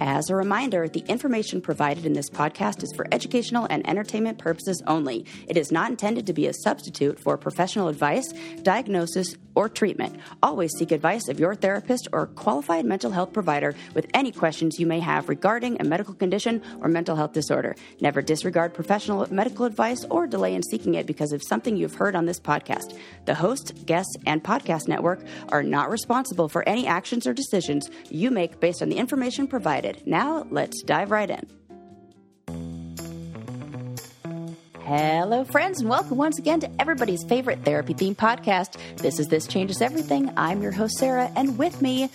As a reminder, the information provided in this podcast is for educational and entertainment purposes only. It is not intended to be a substitute for professional advice, diagnosis, or treatment. Always seek advice of your therapist or qualified mental health provider with any questions you may have regarding a medical condition or mental health disorder. Never disregard professional medical advice or delay in seeking it because of something you've heard on this podcast. The host, guests, and podcast network are not responsible for any actions or decisions you make based on the information provided. Now, let's dive right in. Hello, friends, and welcome once again to everybody's favorite therapy theme podcast. This is This Changes Everything. I'm your host, Sarah, and with me,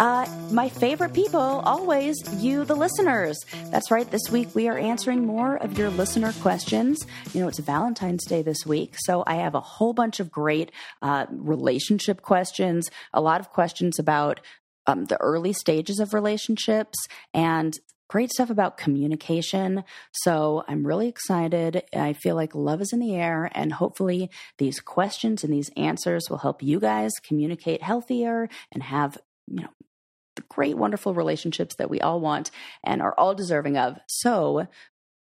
uh, my favorite people, always you, the listeners. That's right. This week we are answering more of your listener questions. You know, it's Valentine's Day this week, so I have a whole bunch of great uh, relationship questions, a lot of questions about um, the early stages of relationships and great stuff about communication. So I'm really excited. I feel like love is in the air, and hopefully, these questions and these answers will help you guys communicate healthier and have, you know, the great, wonderful relationships that we all want and are all deserving of. So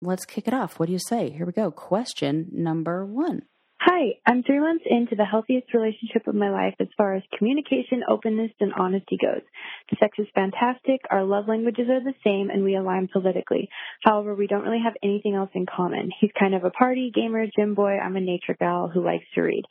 let's kick it off. What do you say? Here we go. Question number one. Hi, I'm three months into the healthiest relationship of my life as far as communication, openness, and honesty goes. The sex is fantastic, our love languages are the same, and we align politically. However, we don't really have anything else in common. He's kind of a party, gamer, gym boy. I'm a nature gal who likes to read.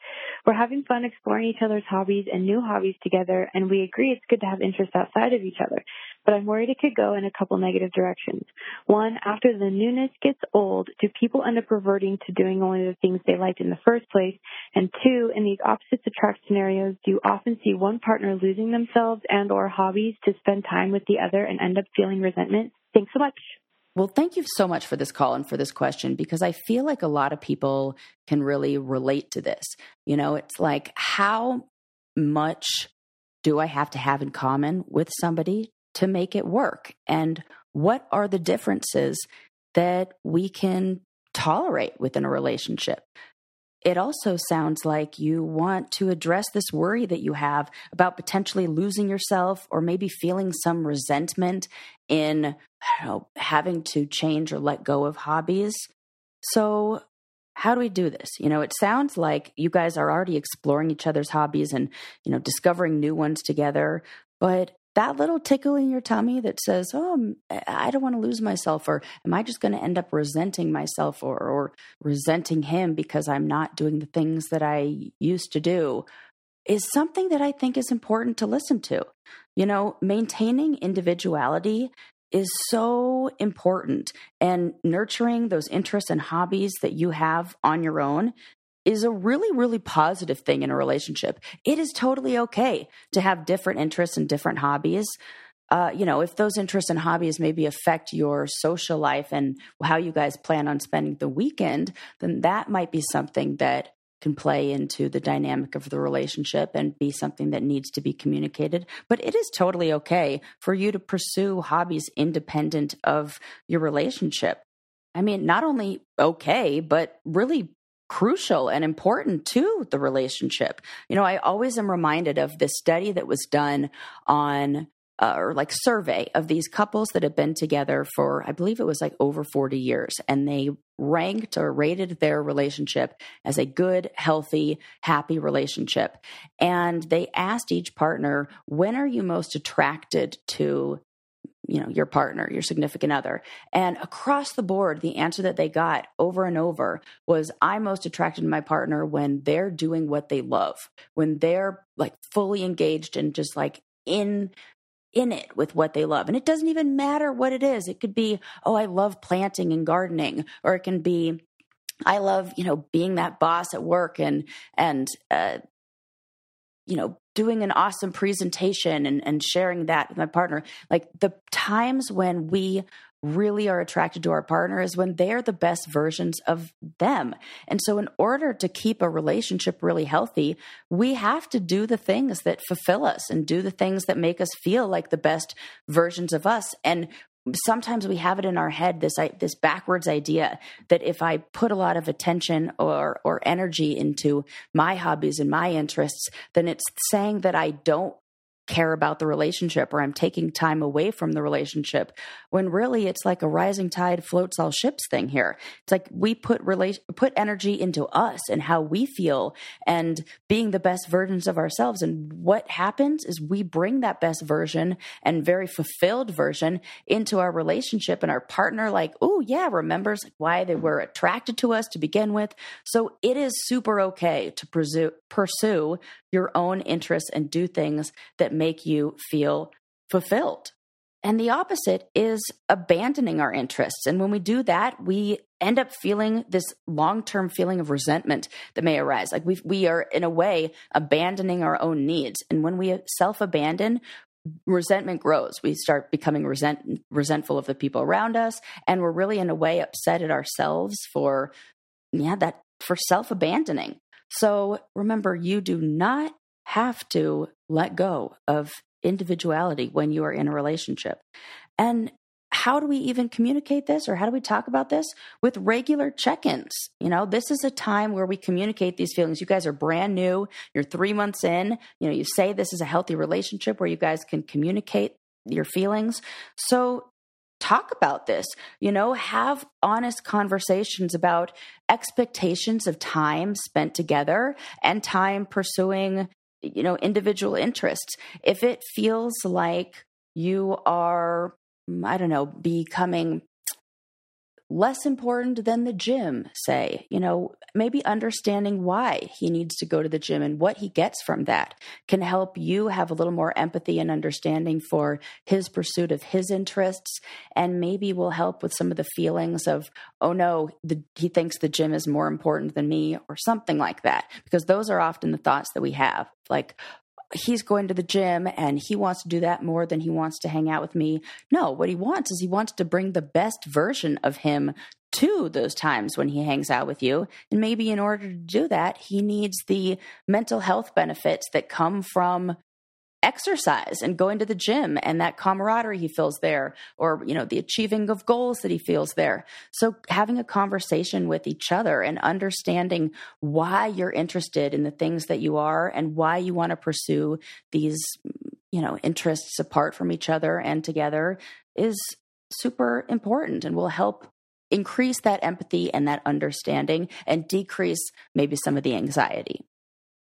We're having fun exploring each other's hobbies and new hobbies together, and we agree it's good to have interests outside of each other but I'm worried it could go in a couple negative directions. One, after the newness gets old, do people end up reverting to doing only the things they liked in the first place? And two, in these opposites attract scenarios, do you often see one partner losing themselves and or hobbies to spend time with the other and end up feeling resentment? Thanks so much. Well, thank you so much for this call and for this question because I feel like a lot of people can really relate to this. You know, it's like how much do I have to have in common with somebody to make it work? And what are the differences that we can tolerate within a relationship? It also sounds like you want to address this worry that you have about potentially losing yourself or maybe feeling some resentment in know, having to change or let go of hobbies. So, how do we do this? You know, it sounds like you guys are already exploring each other's hobbies and, you know, discovering new ones together. But that little tickle in your tummy that says, "Oh, I don't want to lose myself," or "Am I just going to end up resenting myself or, or resenting him because I'm not doing the things that I used to do?" is something that I think is important to listen to. You know, maintaining individuality is so important, and nurturing those interests and hobbies that you have on your own is a really, really positive thing in a relationship. It is totally okay to have different interests and different hobbies. Uh, you know, if those interests and hobbies maybe affect your social life and how you guys plan on spending the weekend, then that might be something that can play into the dynamic of the relationship and be something that needs to be communicated. But it is totally okay for you to pursue hobbies independent of your relationship. I mean, not only okay, but really crucial and important to the relationship. You know, I always am reminded of this study that was done on uh, or like survey of these couples that have been together for I believe it was like over 40 years and they ranked or rated their relationship as a good, healthy, happy relationship. And they asked each partner, when are you most attracted to you know your partner your significant other. And across the board the answer that they got over and over was i'm most attracted to my partner when they're doing what they love when they're like fully engaged and just like in in it with what they love. And it doesn't even matter what it is. It could be oh i love planting and gardening or it can be i love you know being that boss at work and and uh you know doing an awesome presentation and, and sharing that with my partner. Like the times when we really are attracted to our partner is when they're the best versions of them. And so, in order to keep a relationship really healthy, we have to do the things that fulfill us and do the things that make us feel like the best versions of us. And sometimes we have it in our head this this backwards idea that if I put a lot of attention or or energy into my hobbies and my interests, then it's saying that I don't care about the relationship or I'm taking time away from the relationship when really it's like a rising tide floats all ships thing here. It's like we put relation put energy into us and how we feel and being the best versions of ourselves and what happens is we bring that best version and very fulfilled version into our relationship and our partner like, "Oh yeah, remembers why they were attracted to us to begin with." So it is super okay to pursue pursue your own interests and do things that make you feel fulfilled. And the opposite is abandoning our interests. And when we do that, we end up feeling this long term feeling of resentment that may arise. Like we we are in a way abandoning our own needs. And when we self abandon, resentment grows. We start becoming resent, resentful of the people around us, and we're really in a way upset at ourselves for yeah that for self abandoning. So remember, you do not have to let go of individuality when you are in a relationship. And how do we even communicate this or how do we talk about this? With regular check-ins. You know this is a time where we communicate these feelings. You guys are brand new. You're 3 months in. You know you say this is a healthy relationship where you guys can communicate your feelings. So talk about this you know have honest conversations about expectations of time spent together and time pursuing you know individual interests. If it feels like you are mm, i don't know becoming less important than the gym, say. You know, maybe understanding why he needs to go to the gym and what he gets from that can help you have a little more empathy and understanding for his pursuit of his interests. And maybe will help with some of the feelings of, oh no, the, he thinks the gym is more important than me or something like that. Because those are often the thoughts that we have. Like, he's going to the gym and he wants to do that more than he wants to hang out with me. No, what he wants is he wants to bring the best version of him to those times when he hangs out with you. And maybe in order to do that, he needs the mental health benefits that come from exercise and going to the gym and that camaraderie he feels there or you know the achieving of goals that he feels there. So having a conversation with each other and understanding why you're interested in the things that you are and why you want to pursue these you know interests apart from each other and together is super important and will help increase that empathy and that understanding and decrease maybe some of the anxiety.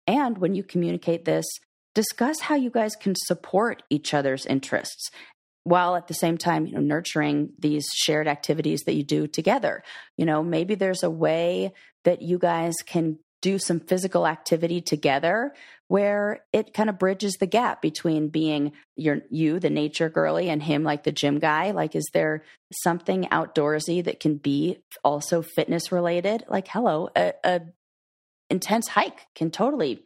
And when you communicate this discuss how you guys can support each other's interests while at the same time you know nurturing these shared activities that you do together. You know maybe there's a way that you guys can do some physical activity together where it kind of bridges the gap between being your you the nature girly and him like the gym guy. Like is there something outdoorsy that can be also fitness related? Like hello a, a intense hike can totally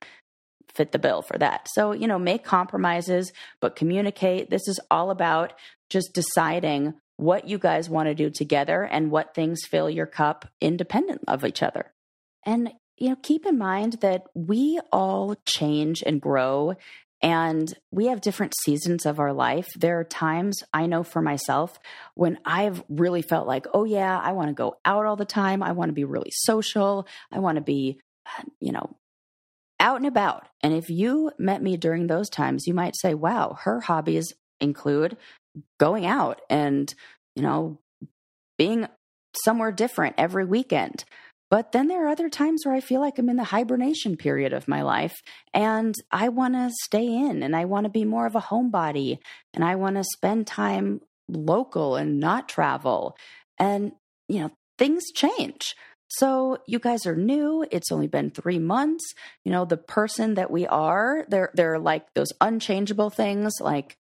fit the bill for that. So, you know, make compromises, but communicate. This is all about just deciding what you guys want to do together and what things fill your cup independent of each other. And, you know, keep in mind that we all change and grow and we have different seasons of our life. There are times I know for myself when I've really felt like, oh, yeah, I want to go out all the time. I want to be really social. I want to be, uh, you know, out and about. And if you met me during those times, you might say, wow, her hobbies include going out and, you know, being somewhere different every weekend. But then there are other times where I feel like I'm in the hibernation period of my life and I want to stay in and I want to be more of a homebody and I want to spend time local and not travel. And, you know, things change. So you guys are new. It's only been three months. You know, the person that we are, they're they're like those unchangeable things like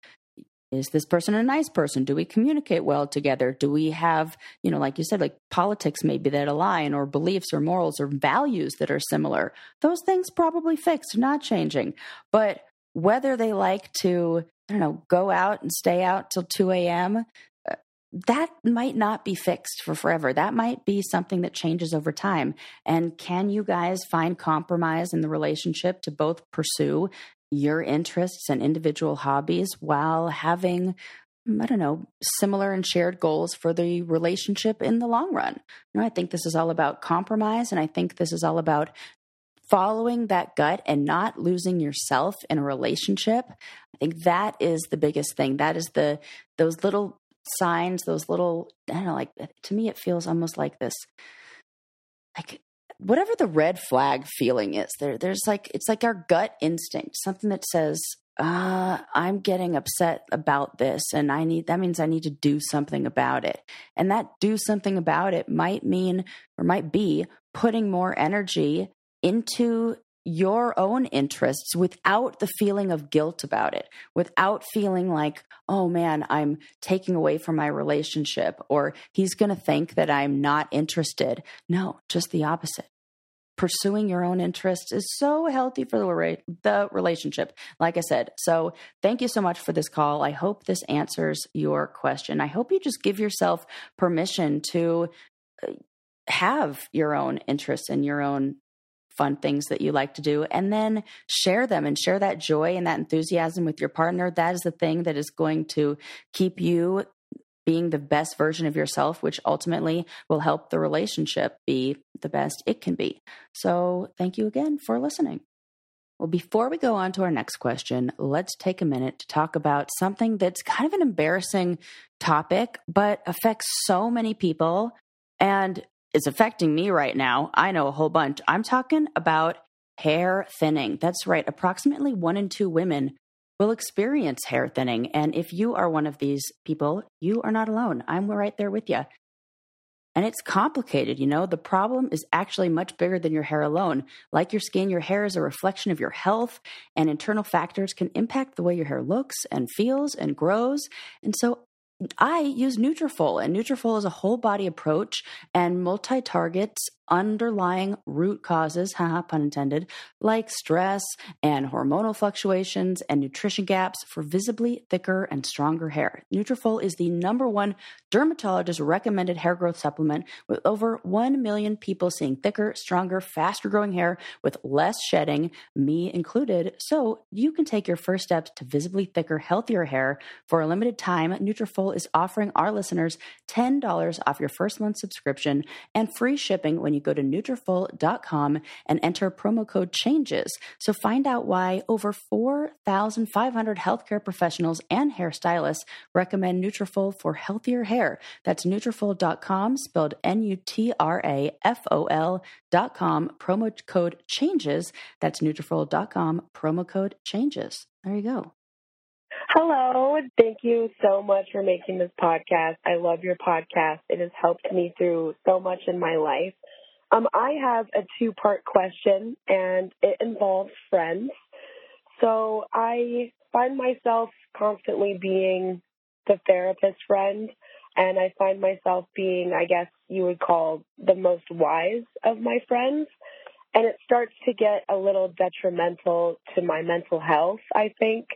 is this person a nice person? Do we communicate well together? Do we have, you know, like you said, like politics maybe that align or beliefs or morals or values that are similar? Those things probably fixed, not changing. But whether they like to, I don't know, go out and stay out till 2 a.m., that might not be fixed for forever. That might be something that changes over time. And can you guys find compromise in the relationship to both pursue your interests and individual hobbies while having, I don't know, similar and shared goals for the relationship in the long run? You know, I think this is all about compromise. And I think this is all about following that gut and not losing yourself in a relationship, I think that is the biggest thing. That is the those little signs, those little I don't know, like to me it feels almost like this like whatever the red flag feeling is there there's like it's like our gut instinct something that says uh, i'm getting upset about this and i need that means i need to do something about it. And that do something about it might mean or might be putting more energy into your own interests without the feeling of guilt about it, without feeling like, oh man, I'm taking away from my relationship or he's going to think that I'm not interested. No, just the opposite pursuing your own interests is so healthy for the, relationship. Like I said, so thank you so much for this call. I hope this answers your question. I hope you just give yourself permission to uh, have your own interests and your own fun things that you like to do and then share them and share that joy and that enthusiasm with your partner that is the thing that is going to keep you being the best version of yourself, which ultimately will help the relationship be the best it can be. So, thank you again for listening. Well, before we go on to our next question, let's take a minute to talk about something that's kind of an embarrassing topic, but affects so many people and is affecting me right now. I know a whole bunch. I'm talking about hair thinning. That's right. Approximately one in two women will experience hair thinning. And if you are one of these people, you are not alone. I'm right there with you. And it's complicated, you know. The problem is actually much bigger than your hair alone. Like your skin, your hair is a reflection of your health, and internal factors can impact the way your hair looks and feels and grows. And so I use Nutrafol, and Nutrafol is a whole body approach and multi targets underlying root causes, haha, pun intended, like stress and hormonal fluctuations and nutrition gaps for visibly thicker and stronger hair. Nutrafol is the number one dermatologist recommended hair growth supplement with over 1 million people seeing thicker, stronger, faster growing hair with less shedding, me included. So you can take your first steps to visibly thicker, healthier hair. For a limited time, Nutrafol is offering our listeners $10 off your first month subscription and free shipping when you go to Nutrafol.com and enter promo code CHANGES. So find out why over 4,500 healthcare professionals and hairstylists recommend Nutrafol for healthier hair. That's Nutrafol.com, spelled N-U-T-R-A-F-O-L dot com, promo code CHANGES. That's Nutrafol.com, promo code CHANGES. There you go. Hello. Thank you so much for making this podcast. I love your podcast. It has helped me through so much in my life. Um, I have a two part question and it involves friends. So I find myself constantly being the therapist friend and I find myself being, I guess you would call the most wise of my friends. And it starts to get a little detrimental to my mental health, I think,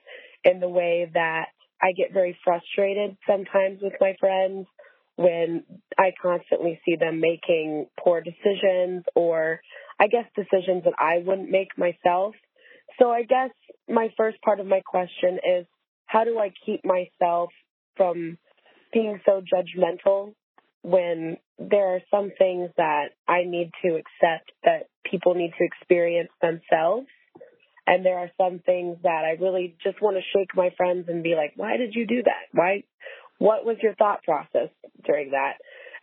in the way that I get very frustrated sometimes with my friends when I constantly see them making poor decisions or I guess decisions that I wouldn't make myself. So I guess my first part of my question is how do I keep myself from being so judgmental when there are some things that I need to accept that people need to experience themselves. And there are some things that I really just want to shake my friends and be like, why did you do that? Why, what was your thought process during that?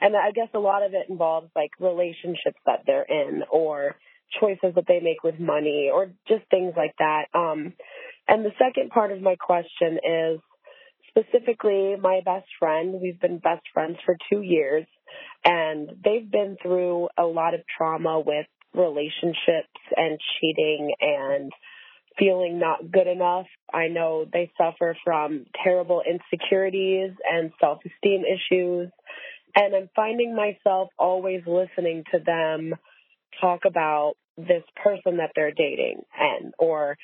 And I guess a lot of it involves like relationships that they're in or choices that they make with money or just things like that. Um, and the second part of my question is specifically my best friend. We've been best friends for two years and they've been through a lot of trauma with relationships and cheating and feeling not good enough. I know they suffer from terrible insecurities and self esteem issues. And I'm finding myself always listening to them talk about this person that they're dating and or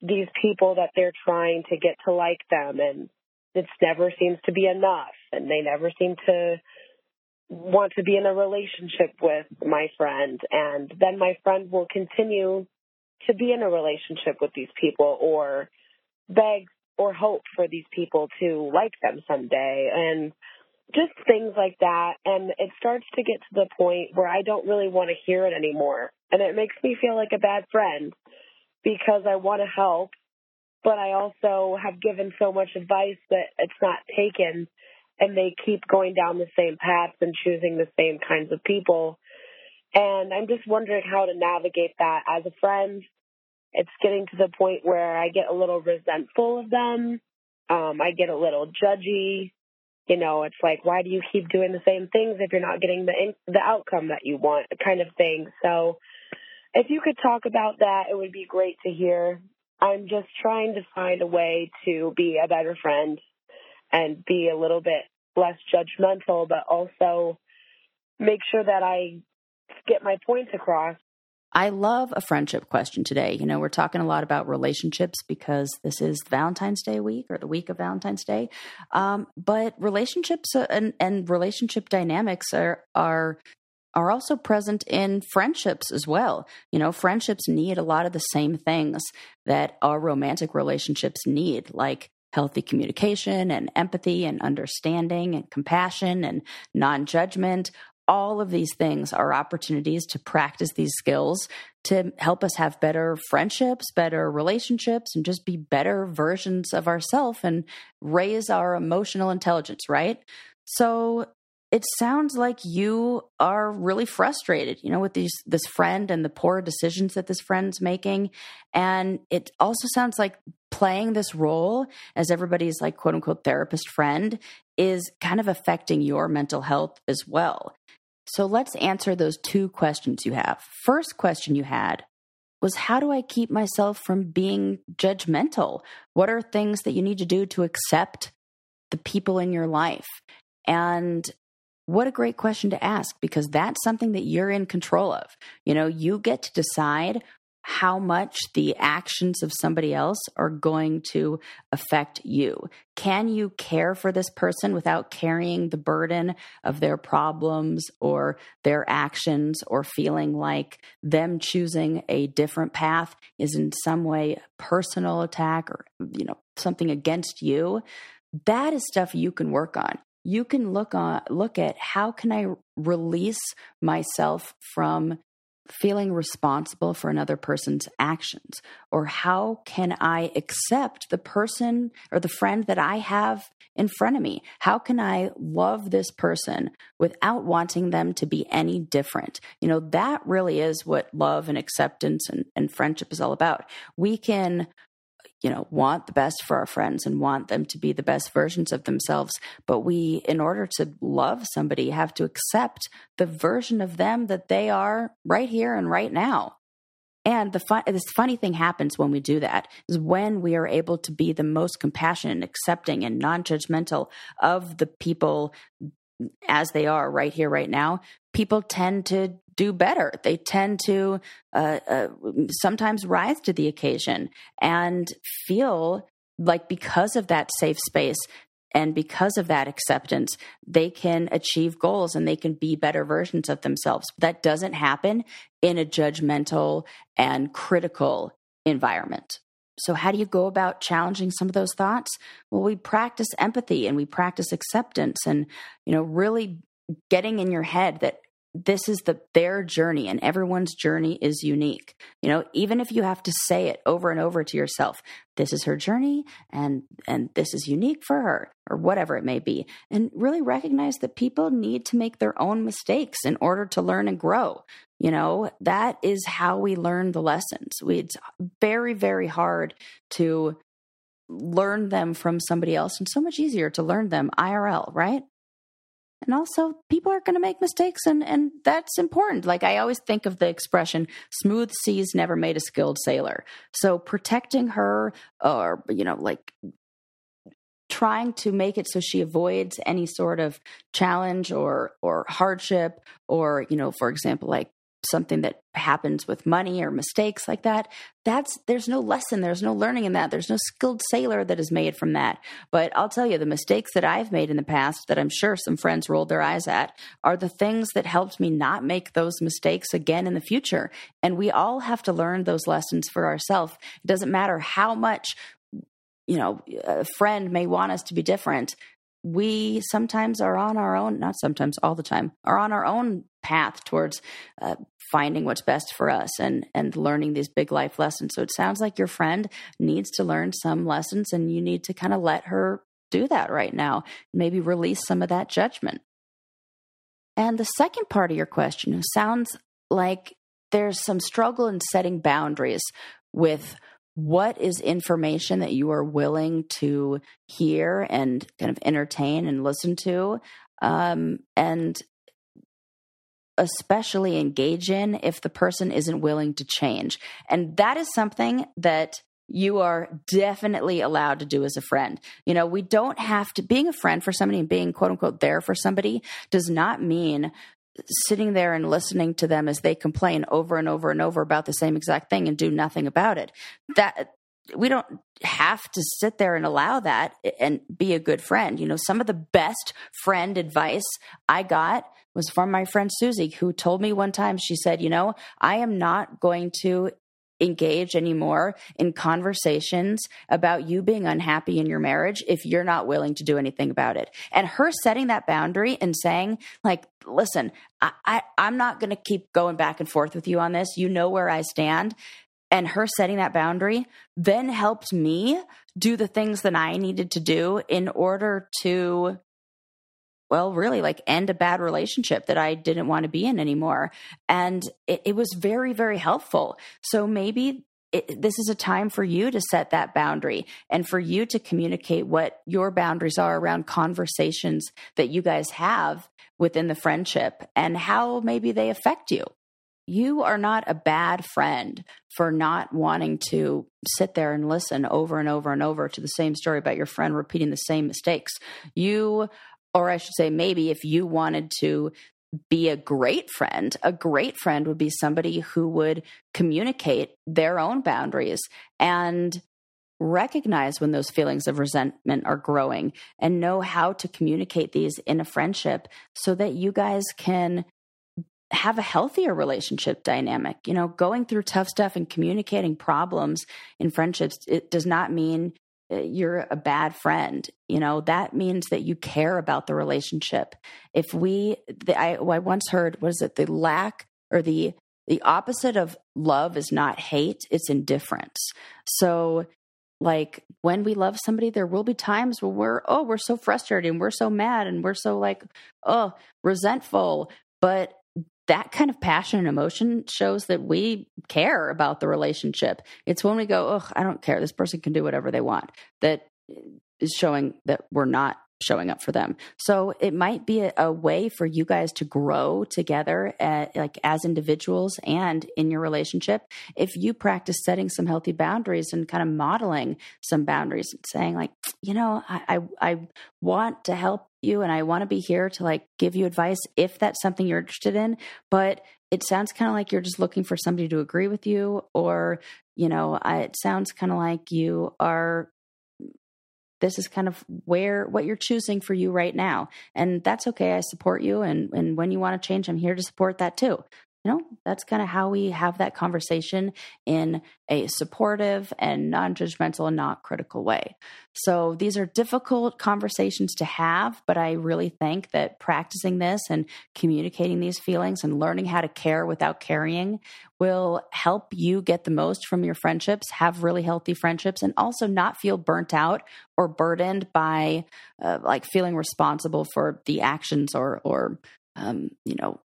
these people that they're trying to get to like them and it never seems to be enough and they never seem to want to be in a relationship with my friend and then my friend will continue to be in a relationship with these people or beg or hope for these people to like them someday. And just things like that. And it starts to get to the point where I don't really want to hear it anymore. And it makes me feel like a bad friend because I want to help, but I also have given so much advice that it's not taken and they keep going down the same paths and choosing the same kinds of people. And I'm just wondering how to navigate that as a friend. It's getting to the point where I get a little resentful of them. Um, I get a little judgy. You know, it's like, why do you keep doing the same things if you're not getting the in- the outcome that you want, kind of thing. So, if you could talk about that, it would be great to hear. I'm just trying to find a way to be a better friend and be a little bit less judgmental, but also make sure that I get my points across. I love a friendship question today. You know, we're talking a lot about relationships because this is Valentine's Day week or the week of Valentine's Day. Um, but relationships uh, and, and relationship dynamics are are are also present in friendships as well. You know, friendships need a lot of the same things that our romantic relationships need, like healthy communication and empathy and understanding and compassion and non judgment. All of these things are opportunities to practice these skills to help us have better friendships, better relationships, and just be better versions of ourselves and raise our emotional intelligence, right? So it sounds like you are really frustrated, you know, with these this friend and the poor decisions that this friend's making. And it also sounds like playing this role as everybody's like quote unquote therapist friend is kind of affecting your mental health as well. So let's answer those two questions you have. First question you had was how do I keep myself from being judgmental? What are things that you need to do to accept the people in your life? And what a great question to ask because that's something that you're in control of. You know, you get to decide how much the actions of somebody else are going to affect you. Can you care for this person without carrying the burden of their problems or their actions or feeling like them choosing a different path is in some way a personal attack or you know something against you? That is stuff you can work on you can look on look at how can I release myself from feeling responsible for another person's actions or how can I accept the person or the friend that I have in front of me? How can I love this person without wanting them to be any different? You know, that really is what love and acceptance and, and friendship is all about. We can you know want the best for our friends and want them to be the best versions of themselves. But we in order to love somebody have to accept the version of them that they are right here and right now. And the fun, this funny thing happens when we do that is when we are able to be the most compassionate and accepting and non-judgmental of the people as they are right here right now people tend to do better. They tend to uh, uh, sometimes rise to the occasion and feel like because of that safe space and because of that acceptance, they can achieve goals and they can be better versions of themselves. That doesn't happen in a judgmental and critical environment. So, how do you go about challenging some of those thoughts? Well, we practice empathy and we practice acceptance and, you know, really getting in your head that this is the their journey and everyone's journey is unique. You know even if you have to say it over and over to yourself this is her journey and and this is unique for her or whatever it may be and really recognize that people need to make their own mistakes in order to learn and grow. You know that is how we learn the lessons. We, it's very very hard to learn them from somebody else and so much easier to learn them irl right and also people are going to make mistakes and and that's important. Like i always think of the expression smooth seas never made a skilled sailor. So protecting her or you know like trying to make it so she avoids any sort of challenge or or hardship or you know for example like something that happens with money or mistakes like that that's there's no lesson there's no learning in that there's no skilled sailor that is made from that. But i'll tell you the mistakes that i've made in the past that i'm sure some friends rolled their eyes at are the things that helped me not make those mistakes again in the future. And we all have to learn those lessons for ourselves it doesn't matter how much you know a friend may want us to be different. We sometimes are on our own, not sometimes, all the time, are on our own path towards uh, finding what's best for us and and learning these big life lessons. So it sounds like your friend needs to learn some lessons, and you need to kind of let her do that right now. Maybe release some of that judgment. And the second part of your question sounds like there's some struggle in setting boundaries with what is information that you are willing to hear and kind of entertain and listen to um, and especially engage in if the person isn't willing to change and that is something that you are definitely allowed to do as a friend. You know, we don't have to, being a friend for somebody and being quote unquote there for somebody does not mean sitting there and listening to them as they complain over and over and over about the same exact thing and do nothing about it. That we don't have to sit there and allow that and be a good friend. You know, some of the best friend advice I got was from my friend Susie, who told me one time, she said, You know, I am not going to engage anymore in conversations about you being unhappy in your marriage if you're not willing to do anything about it. And her setting that boundary and saying, like, listen, I, I, I'm not going to keep going back and forth with you on this. You know where I stand. And her setting that boundary then helped me do the things that I needed to do in order to well, really like end a bad relationship that I didn't want to be in anymore. And it, it was very, very helpful. So maybe it, this is a time for you to set that boundary and for you to communicate what your boundaries are around conversations that you guys have within the friendship and how maybe they affect you. You are not a bad friend for not wanting to sit there and listen over and over and over to the same story about your friend repeating the same mistakes. You or I should say, maybe if you wanted to be a great friend, a great friend would be somebody who would communicate their own boundaries and recognize when those feelings of resentment are growing and know how to communicate these in a friendship so that you guys can have a healthier relationship dynamic. You know, going through tough stuff and communicating problems in friendships, it does not mean Uh, you're a bad friend. You know, that means that you care about the relationship. If we, the, I, I once heard, what is it, the lack or the, the opposite of love is not hate, it's indifference. So, like when we love somebody, there will be times where we're, oh, we're so frustrated and we're so mad and we're so like, oh, resentful. But that kind of passion and emotion shows that we care about the relationship. It's when we go, oh, I don't care. This person can do whatever they want. That is showing that we're not showing up for them. So it might be a, a way for you guys to grow together, at, like as individuals and in your relationship. If you practice setting some healthy boundaries and kind of modeling some boundaries, and saying like, you know, I, I, I want to help you and I want to be here to like give you advice if that's something you're interested in, but it sounds kind of like you're just looking for somebody to agree with you or you know it sounds kind of like you are this is kind of where what you're choosing for you right now and that's okay i support you and and when you want to change i'm here to support that too you know that's kind of how we have that conversation in a supportive and non-judgmental and not critical way. So these are difficult conversations to have but i really think that practicing this and communicating these feelings and learning how to care without carrying will help you get the most from your friendships have really healthy friendships and also not feel burnt out or burdened by uh, like feeling responsible for the actions or or um, you know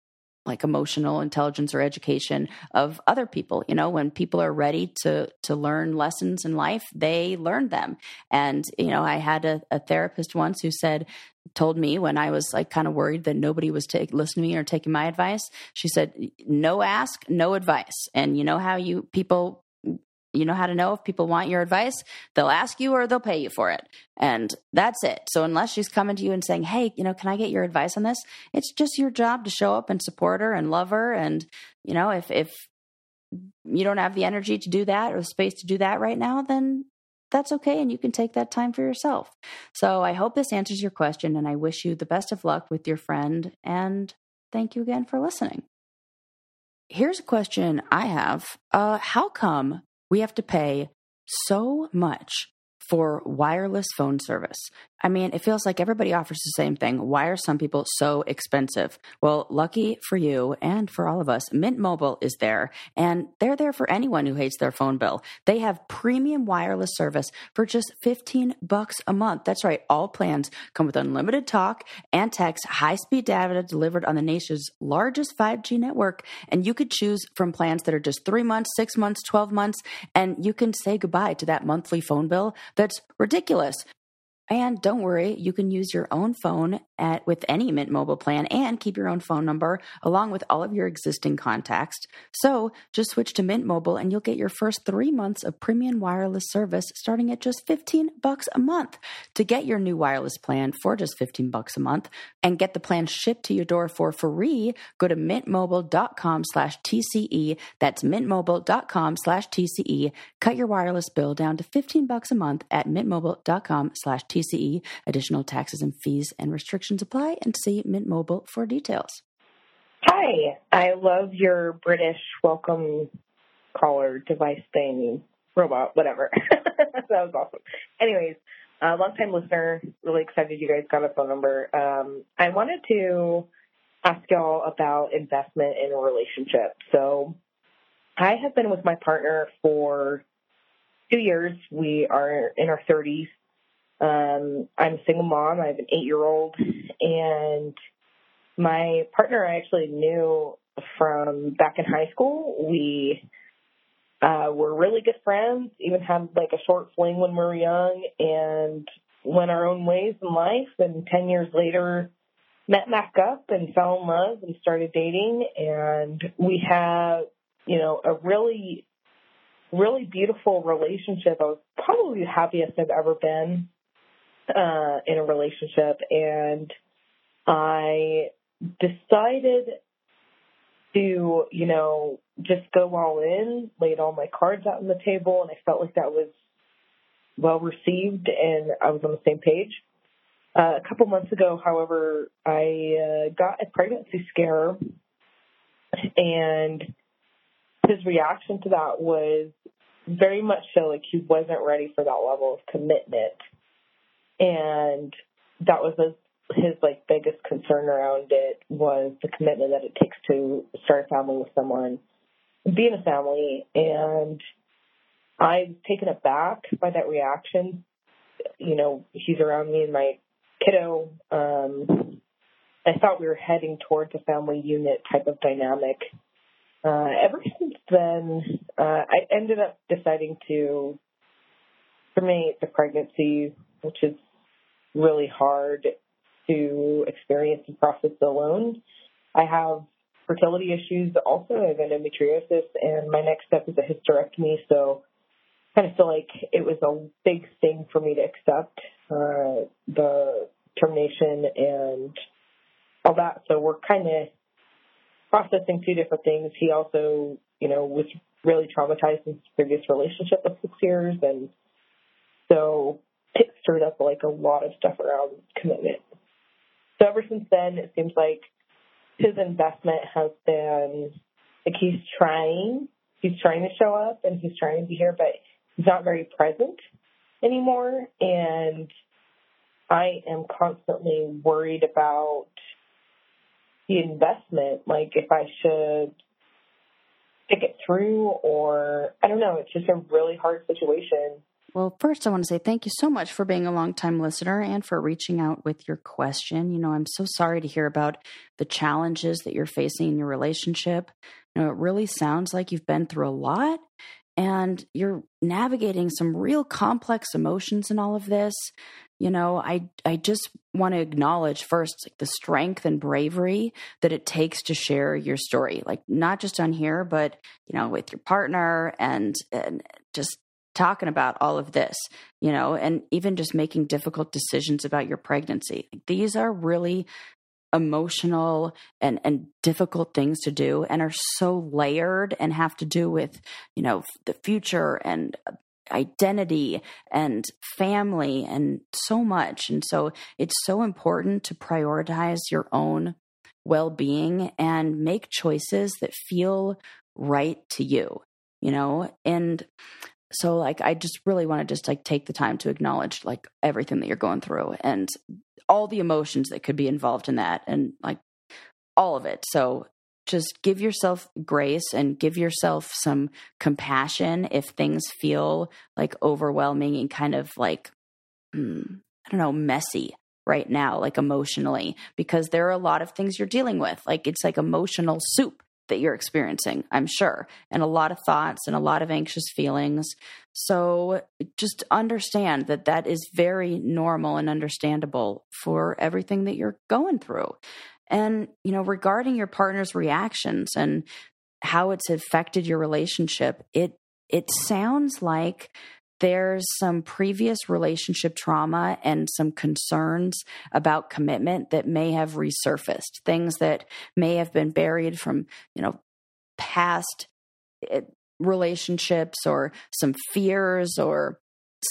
like emotional intelligence or education of other people. You know when people are ready to to learn lessons in life they learn them. And you know i had a, a therapist once who said told me when i was like kind of worried that nobody was take, listening to me or taking my advice she said no ask no advice. And you know how you people you know how to know if people want your advice they'll ask you or they'll pay you for it. And that's it. So unless she's coming to you and saying hey you know can i get your advice on this? It's just your job to show up and support her and love her. And you know if if you don't have the energy to do that or the space to do that right now then that's okay and you can take that time for yourself. So i hope this answers your question and i wish you the best of luck with your friend and thank you again for listening. Here's a question i have. Uh, how come we have to pay so much for wireless phone service. I mean, it feels like everybody offers the same thing. Why are some people so expensive? Well, lucky for you and for all of us, Mint Mobile is there, and they're there for anyone who hates their phone bill. They have premium wireless service for just 15 bucks a month. That's right, all plans come with unlimited talk and text, high-speed data delivered on the nation's largest 5G network, and you could choose from plans that are just 3 months, 6 months, 12 months, and you can say goodbye to that monthly phone bill that's ridiculous. And don't worry, you can use your own phone at with any Mint Mobile plan and keep your own phone number along with all of your existing contacts. So, just switch to Mint Mobile and you'll get your first 3 months of premium wireless service starting at just 15 bucks a month. To get your new wireless plan for just 15 bucks a month and get the plan shipped to your door for free, go to mintmobile.com slash TCE. That's mintmobile.com slash TCE. Cut your wireless bill down to 15 bucks a month at mintmobile.com/tce. TCE. TCE, additional taxes and fees and restrictions apply and see Mint Mobile for details. Hi, I love your British welcome caller device thing, robot, whatever. that was awesome. Anyways, uh, long time listener, really excited you guys got a phone number. Um, I wanted to ask y'all about investment in a relationship. So I have been with my partner for two years. We are in our 30s. Um, I'm a single mom. I have an eight year old, and my partner I actually knew from back in high school. We uh, were really good friends, even had like a short fling when we were young, and went our own ways in life. And 10 years later, met back up and fell in love and started dating. And we have, you know, a really, really beautiful relationship. I was probably the happiest I've ever been uh, in a relationship, and I decided to, you know, just go all in, laid all my cards out on the table, and I felt like that was well received, and I was on the same page. Uh, a couple months ago, however, I uh, got a pregnancy scare, and his reaction to that was very much so like he wasn't ready for that level of commitment and that was his, his like biggest concern around it was the commitment that it takes to start a family with someone, be in a family, and I was taken aback by that reaction. You know, he's around me and my kiddo. Um, I thought we were heading towards a family unit type of dynamic. Uh, ever since then, uh, I ended up deciding to terminate the pregnancy, which is really hard to experience and process alone. I have fertility issues also. I have endometriosis, and my next step is a hysterectomy. So, I kind of feel like it was a big thing for me to accept uh, the termination and all that. So we're kind of processing two different things. He also, you know, was really traumatized in his previous relationship of six years, and so stirred up like a lot of stuff around commitment. So ever since then, it seems like his investment has been like he's trying, he's trying to show up and he's trying to be here, but he's not very present anymore. And I am constantly worried about the investment, like if I should stick it through or I don't know, it's just a really hard situation well, first, I want to say thank you so much for being a longtime listener and for reaching out with your question. You know, I'm so sorry to hear about the challenges that you're facing in your relationship. You know, it really sounds like you've been through a lot and you're navigating some real complex emotions in all of this. You know, I I just want to acknowledge first like, the strength and bravery that it takes to share your story, like not just on here, but you know, with your partner and and just talking about all of this, you know, and even just making difficult decisions about your pregnancy. These are really emotional and and difficult things to do and are so layered and have to do with, you know, the future and uh, identity and family and so much. And so it's so important to prioritize your own well-being and make choices that feel right to you, you know? And so like I just really want to just like take the time to acknowledge like everything that you're going through and all the emotions that could be involved in that and like all of it. So just give yourself grace and give yourself some compassion if things feel like overwhelming and kind of like mm, I don't know, messy right now, like emotionally, because there are a lot of things you're dealing with. Like it's like emotional soup that you're experiencing, I'm sure, and a lot of thoughts and a lot of anxious feelings. So just understand that that is very normal and understandable for everything that you're going through. And, you know, regarding your partner's reactions and how it's affected your relationship, it it sounds like there's some previous relationship trauma and some concerns about commitment that may have resurfaced things that may have been buried from you know past eh, relationships or some fears or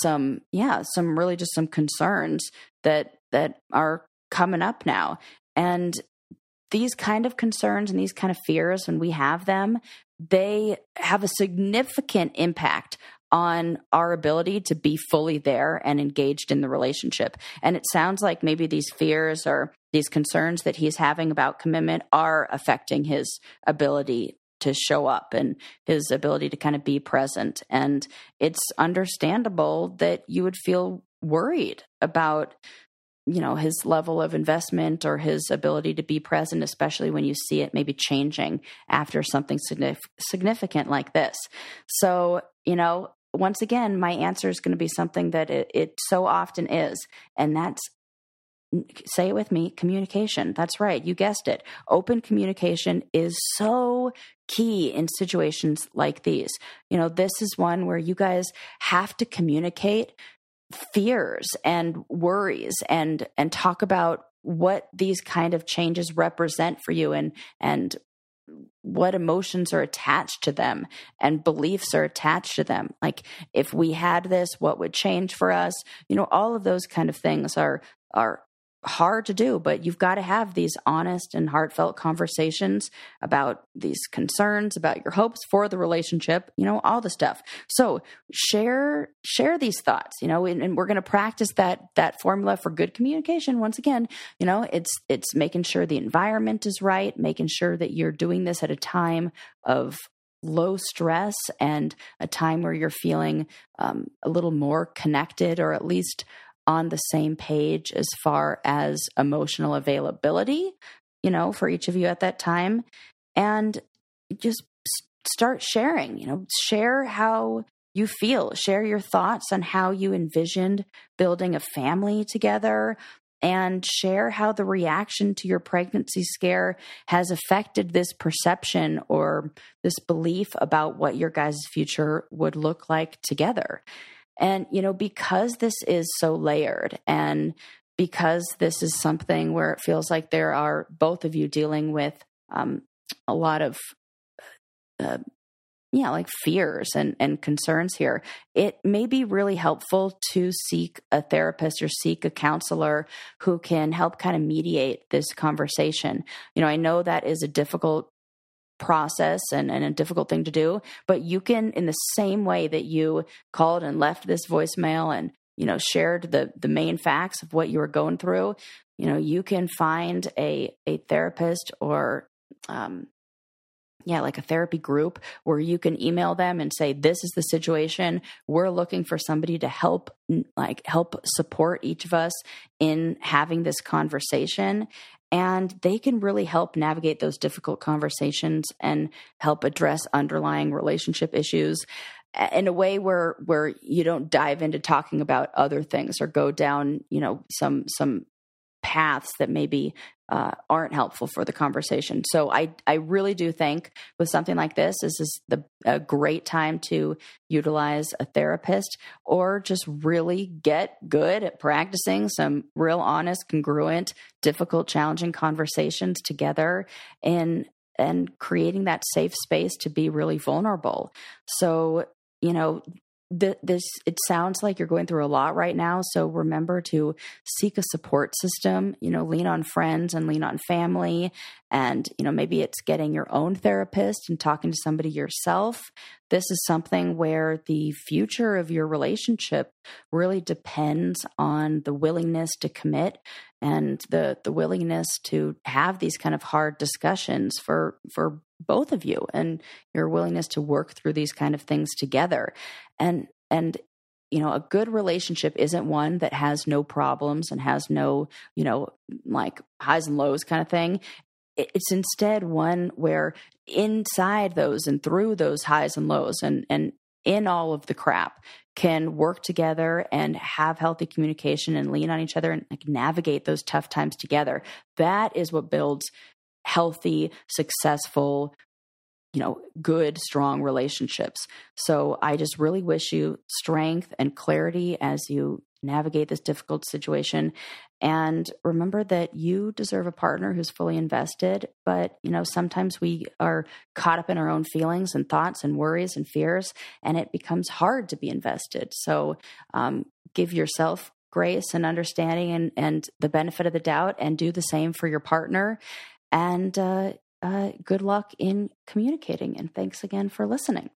some yeah some really just some concerns that that are coming up now. And these kind of concerns and these kind of fears when we have them they have a significant impact on our ability to be fully there and engaged in the relationship. And it sounds like maybe these fears or these concerns that he's having about commitment are affecting his ability to show up and his ability to kind of be present. And it's understandable that you would feel worried about you know his level of investment or his ability to be present especially when you see it maybe changing after something significant like this so you know once again, my answer is going to be something that it, it so often is, and that's say it with me communication. That's right you guessed it. Open communication is so key in situations like these. You know this is one where you guys have to communicate fears and worries and and talk about what these kind of changes represent for you and and what emotions are attached to them and beliefs are attached to them. Like if we had this what would change for us? You know all of those kind of things are are hard to do, but you've got to have these honest and heartfelt conversations about these concerns, about your hopes for the relationship, you know, all the stuff. So share share these thoughts, you know, and, and we're going to practice that that formula for good communication. Once again, you know, it's it's making sure the environment is right, making sure that you're doing this at a time of low stress and a time where you're feeling um, a little more connected or at least on the same page as far as emotional availability, you know, for each of you at that time. And just start sharing, you know, share how you feel, share your thoughts on how you envisioned building a family together, and share how the reaction to your pregnancy scare has affected this perception or this belief about what your guys' future would look like together. And, you know, because this is so layered and because this is something where it feels like there are both of you dealing with um, a lot of, uh, yeah, like fears and, and concerns here, it may be really helpful to seek a therapist or seek a counselor who can help kind of mediate this conversation. You know, I know that is a difficult process and, and a difficult thing to do but you can in the same way that you called and left this voicemail and you know shared the the main facts of what you were going through you know you can find a a therapist or um yeah, like a therapy group where you can email them and say, This is the situation. We're looking for somebody to help, like, help support each of us in having this conversation and they can really help navigate those difficult conversations and help address underlying relationship issues in a way where where you don't dive into talking about other things or go down you know some some paths that maybe uh, aren't helpful for the conversation. So I I really do think with something like this, this is the a great time to utilize a therapist or just really get good at practicing some real honest, congruent, difficult, challenging conversations together and and creating that safe space to be really vulnerable. So you know th- this it sounds like you're going through a lot right now so remember to seek a support system you know lean on friends and lean on family and you know maybe it's getting your own therapist and talking to somebody yourself. This is something where the future of your relationship really depends on the willingness to commit and the the willingness to have these kind of hard discussions for for both of you and your willingness to work through these kind of things together. And and you know a good relationship isn't one that has no problems and has no you know like highs and lows kind of thing. It's instead one where inside those and through those highs and lows and and in all of the crap can work together and have healthy communication and lean on each other and like navigate those tough times together that is what builds healthy successful you know, good, strong relationships. So I just really wish you strength and clarity as you navigate this difficult situation. And remember that you deserve a partner who's fully invested. But, you know, sometimes we are caught up in our own feelings and thoughts and worries and fears, and it becomes hard to be invested. So um, give yourself grace and understanding and, and the benefit of the doubt and do the same for your partner. And, uh, uh, good luck in communicating. And thanks again for listening.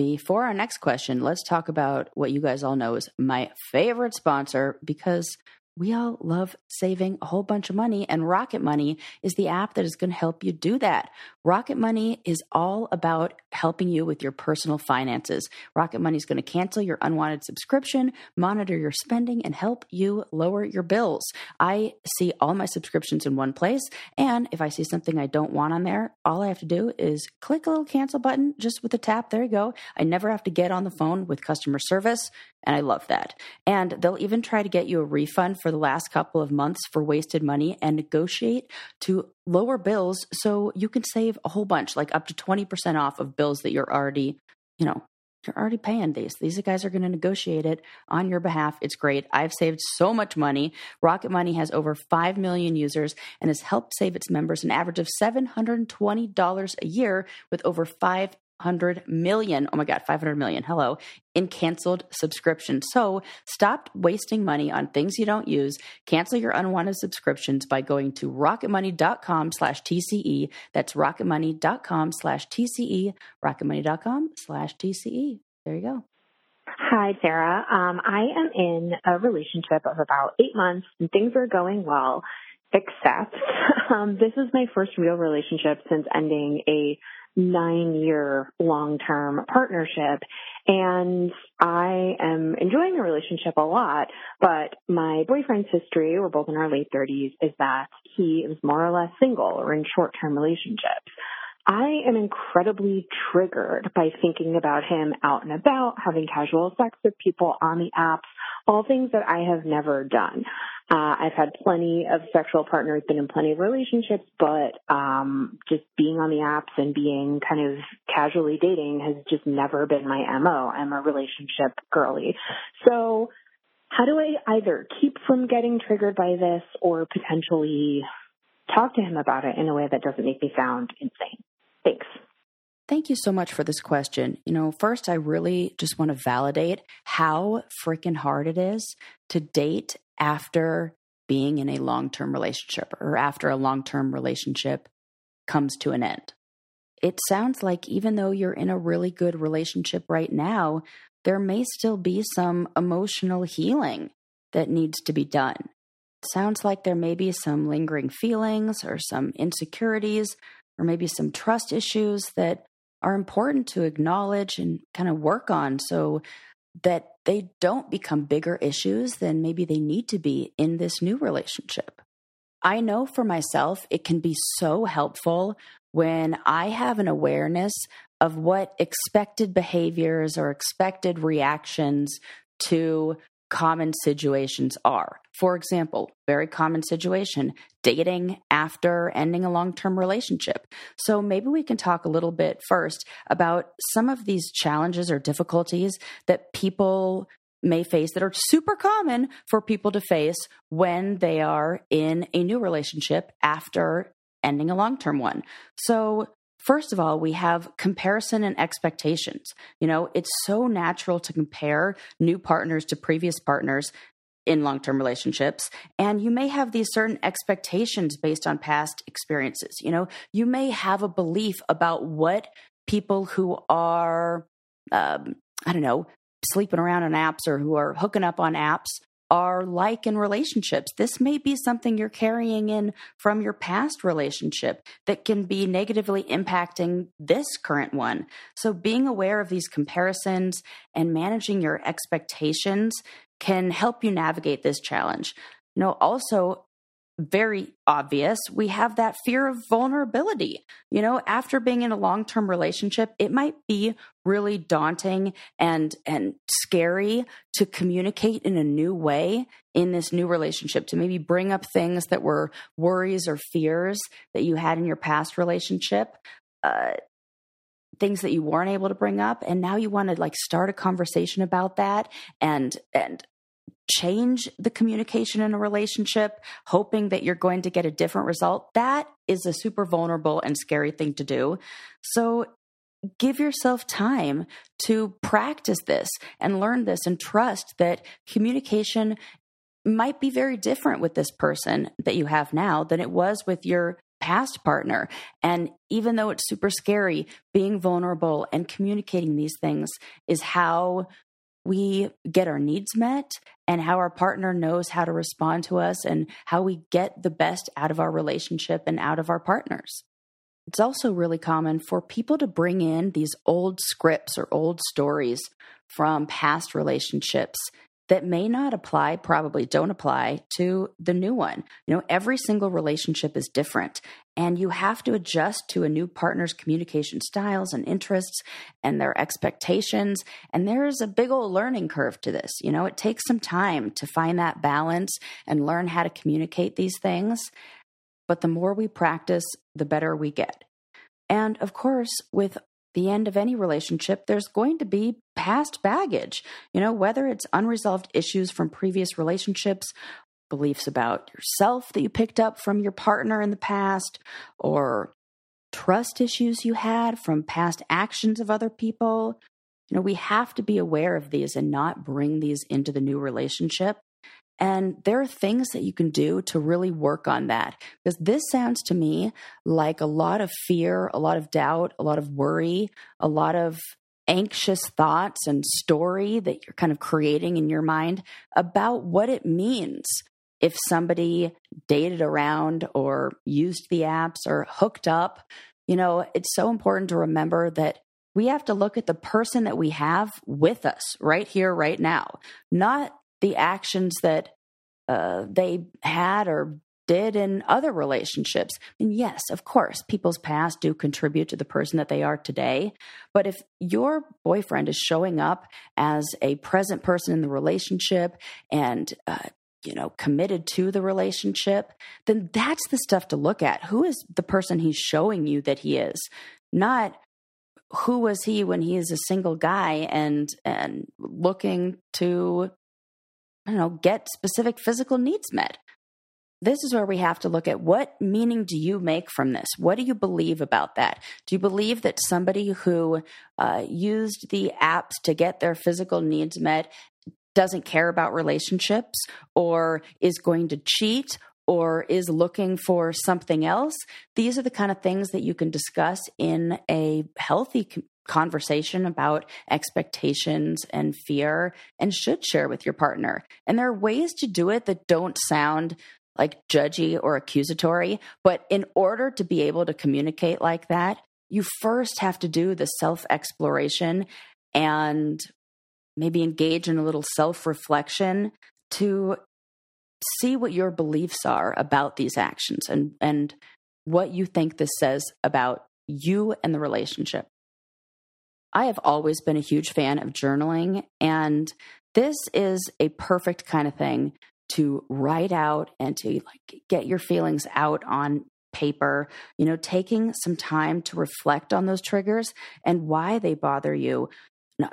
Before our next question, let's talk about what you guys all know is my favorite sponsor because we all love saving a whole bunch of money, and Rocket Money is the app that is going to help you do that. Rocket Money is all about helping you with your personal finances. Rocket Money is going to cancel your unwanted subscription, monitor your spending, and help you lower your bills. I see all my subscriptions in one place, and if I see something I don't want on there, all I have to do is click a little cancel button just with a tap. There you go. I never have to get on the phone with customer service. And I love that. And they'll even try to get you a refund for the last couple of months for wasted money and negotiate to lower bills so you can save a whole bunch, like up to 20% off of bills that you're already, you know, you're already paying these. These guys are going to negotiate it on your behalf. It's great. I've saved so much money. Rocket Money has over 5 million users and has helped save its members an average of $720 a year with over 5 500 million, oh my God, 500 million, hello, in canceled subscriptions. So stop wasting money on things you don't use. Cancel your unwanted subscriptions by going to rocketmoney.com slash TCE. That's rocketmoney.com slash TCE, rocketmoney.com slash TCE. There you go. Hi, Sarah. Um, I am in a relationship of about eight months and things are going well, except um, this is my first real relationship since ending a nine year long term partnership. And I am enjoying the relationship a lot, but my boyfriend's history, we're both in our late 30s, is that he is more or less single or in short term relationships. I am incredibly triggered by thinking about him out and about, having casual sex with people on the apps, all things that I have never done. Uh, I've had plenty of sexual partners, been in plenty of relationships, but um, just being on the apps and being kind of casually dating has just never been my MO. I'm a relationship girly. So how do I either keep from getting triggered by this or potentially talk to him about it in a way that doesn't make me sound insane? Thanks. Thank you so much for this question. You know, first, I really just want to validate how freaking hard it is to date after being in a long term relationship or after a long term relationship comes to an end. It sounds like even though you're in a really good relationship right now, there may still be some emotional healing that needs to be done. It sounds like there may be some lingering feelings or some insecurities or maybe some trust issues that are important to acknowledge and kind of work on so that they don't become bigger issues than maybe they need to be in this new relationship. I know for myself, it can be so helpful when I have an awareness of what expected behaviors or expected reactions to common situations are. For example, very common situation dating after ending a long term relationship. So maybe we can talk a little bit first about some of these challenges or difficulties that people may face that are super common for people to face when they are in a new relationship after ending a long term one. So, First of all, we have comparison and expectations. You know, it's so natural to compare new partners to previous partners in long term relationships. And you may have these certain expectations based on past experiences. You know, you may have a belief about what people who are, um, I don't know, sleeping around on apps or who are hooking up on apps are like in relationships. This may be something you're carrying in from your past relationship that can be negatively impacting this current one. So, being aware of these comparisons and managing your expectations can help you navigate this challenge. You know, also very obvious, we have that fear of vulnerability. You know, after being in a long-term relationship, it might be really daunting and and scary to communicate in a new way in this new relationship to maybe bring up things that were worries or fears that you had in your past relationship. Uh, things that you weren't able to bring up and now you want to like start a conversation about that and and change the communication in a relationship, hoping that you're going to get a different result, that is a super vulnerable and scary thing to do. So give yourself time to practice this and learn this and trust that communication might be very different with this person that you have now than it was with your past partner. And even though it's super scary, being vulnerable and communicating these things is how we get our needs met and how our partner knows how to respond to us and how we get the best out of our relationship and out of our partners. It's also really common for people to bring in these old scripts or old stories from past relationships that may not apply, probably don't apply to the new one. You know, every single relationship is different, and you have to adjust to a new partner's communication styles and interests and their expectations. And there's a big old learning curve to this. You know, it takes some time to find that balance and learn how to communicate these things. But the more we practice, the better we get. And of course, with the end of any relationship, there's going to be past baggage. You know, whether it's unresolved issues from previous relationships, beliefs about yourself that you picked up from your partner in the past, or trust issues you had from past actions of other people. You know, we have to be aware of these and not bring these into the new relationship. And there are things that you can do to really work on that. Because this sounds to me like a lot of fear, a lot of doubt, a lot of worry, a lot of anxious thoughts and story that you're kind of creating in your mind about what it means if somebody dated around or used the apps or hooked up. You know, it's so important to remember that we have to look at the person that we have with us right here, right now, not the actions that uh, they had or did in other relationships. And yes, of course, people's past do contribute to the person that they are today. But if your boyfriend is showing up as a present person in the relationship and, uh, you know, committed to the relationship, then that's the stuff to look at. Who is the person he's showing you that he is? Not who was he when he is a single guy and and looking to I don't know, get specific physical needs met. This is where we have to look at what meaning do you make from this? What do you believe about that? Do you believe that somebody who uh, used the apps to get their physical needs met doesn't care about relationships or is going to cheat or is looking for something else? These are the kind of things that you can discuss in a healthy conversation about expectations and fear and should share with your partner. And there are ways to do it that don't sound like judgy or accusatory. But in order to be able to communicate like that, you first have to do the self exploration and maybe engage in a little self reflection to see what your beliefs are about these actions and, and what you think this says about you and the relationship. I have always been a huge fan of journaling, and this is a perfect kind of thing to write out and to like get your feelings out on paper, you know, taking some time to reflect on those triggers and why they bother you.